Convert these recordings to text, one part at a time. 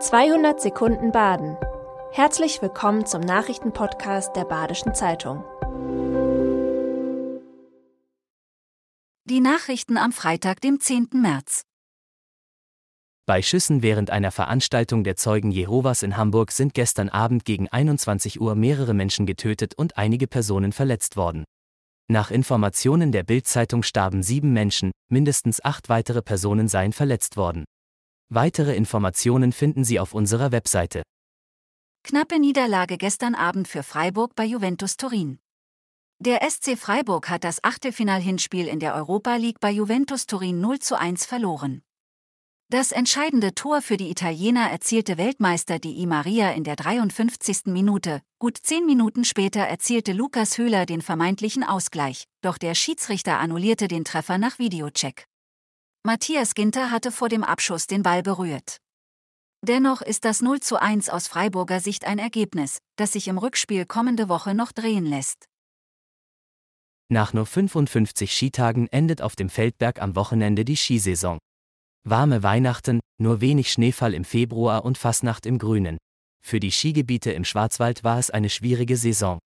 200 Sekunden Baden. Herzlich willkommen zum Nachrichtenpodcast der Badischen Zeitung. Die Nachrichten am Freitag, dem 10. März. Bei Schüssen während einer Veranstaltung der Zeugen Jehovas in Hamburg sind gestern Abend gegen 21 Uhr mehrere Menschen getötet und einige Personen verletzt worden. Nach Informationen der Bild-Zeitung starben sieben Menschen, mindestens acht weitere Personen seien verletzt worden. Weitere Informationen finden Sie auf unserer Webseite. Knappe Niederlage gestern Abend für Freiburg bei Juventus Turin. Der SC Freiburg hat das Achtelfinal-Hinspiel in der Europa League bei Juventus Turin 0 zu 1 verloren. Das entscheidende Tor für die Italiener erzielte Weltmeister Di Maria in der 53. Minute. Gut zehn Minuten später erzielte Lukas Höhler den vermeintlichen Ausgleich, doch der Schiedsrichter annullierte den Treffer nach Videocheck. Matthias Ginter hatte vor dem Abschuss den Ball berührt. Dennoch ist das 0 zu 1 aus Freiburger Sicht ein Ergebnis, das sich im Rückspiel kommende Woche noch drehen lässt. Nach nur 55 Skitagen endet auf dem Feldberg am Wochenende die Skisaison. Warme Weihnachten, nur wenig Schneefall im Februar und Fastnacht im Grünen. Für die Skigebiete im Schwarzwald war es eine schwierige Saison.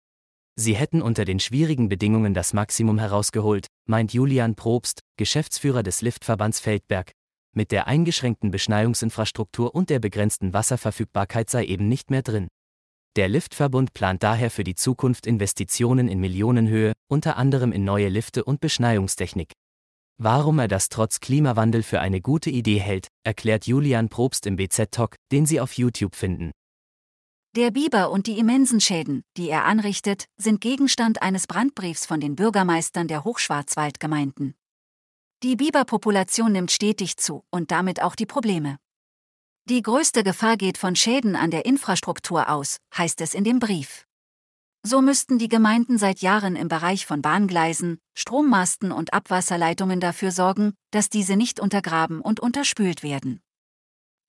Sie hätten unter den schwierigen Bedingungen das Maximum herausgeholt, meint Julian Probst, Geschäftsführer des Liftverbands Feldberg. Mit der eingeschränkten Beschneiungsinfrastruktur und der begrenzten Wasserverfügbarkeit sei eben nicht mehr drin. Der Liftverbund plant daher für die Zukunft Investitionen in Millionenhöhe, unter anderem in neue Lifte und Beschneiungstechnik. Warum er das trotz Klimawandel für eine gute Idee hält, erklärt Julian Probst im BZ-Talk, den Sie auf YouTube finden. Der Biber und die immensen Schäden, die er anrichtet, sind Gegenstand eines Brandbriefs von den Bürgermeistern der Hochschwarzwaldgemeinden. Die Biberpopulation nimmt stetig zu und damit auch die Probleme. Die größte Gefahr geht von Schäden an der Infrastruktur aus, heißt es in dem Brief. So müssten die Gemeinden seit Jahren im Bereich von Bahngleisen, Strommasten und Abwasserleitungen dafür sorgen, dass diese nicht untergraben und unterspült werden.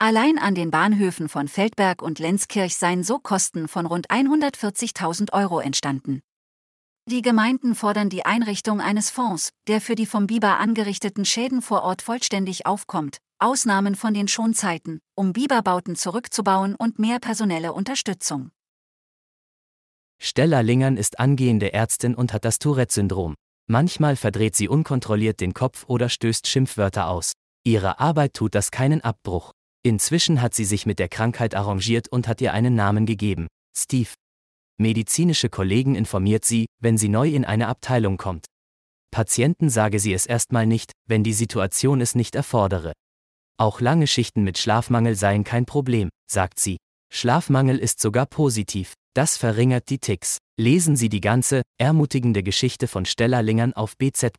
Allein an den Bahnhöfen von Feldberg und Lenzkirch seien so Kosten von rund 140.000 Euro entstanden. Die Gemeinden fordern die Einrichtung eines Fonds, der für die vom Biber angerichteten Schäden vor Ort vollständig aufkommt, Ausnahmen von den Schonzeiten, um Biberbauten zurückzubauen und mehr personelle Unterstützung. Stella Lingern ist angehende Ärztin und hat das Tourette-Syndrom. Manchmal verdreht sie unkontrolliert den Kopf oder stößt Schimpfwörter aus. Ihrer Arbeit tut das keinen Abbruch. Inzwischen hat sie sich mit der Krankheit arrangiert und hat ihr einen Namen gegeben, Steve. Medizinische Kollegen informiert sie, wenn sie neu in eine Abteilung kommt. Patienten sage sie es erstmal nicht, wenn die Situation es nicht erfordere. Auch lange Schichten mit Schlafmangel seien kein Problem, sagt sie. Schlafmangel ist sogar positiv, das verringert die Ticks. Lesen Sie die ganze, ermutigende Geschichte von Stella Lingern auf BZ.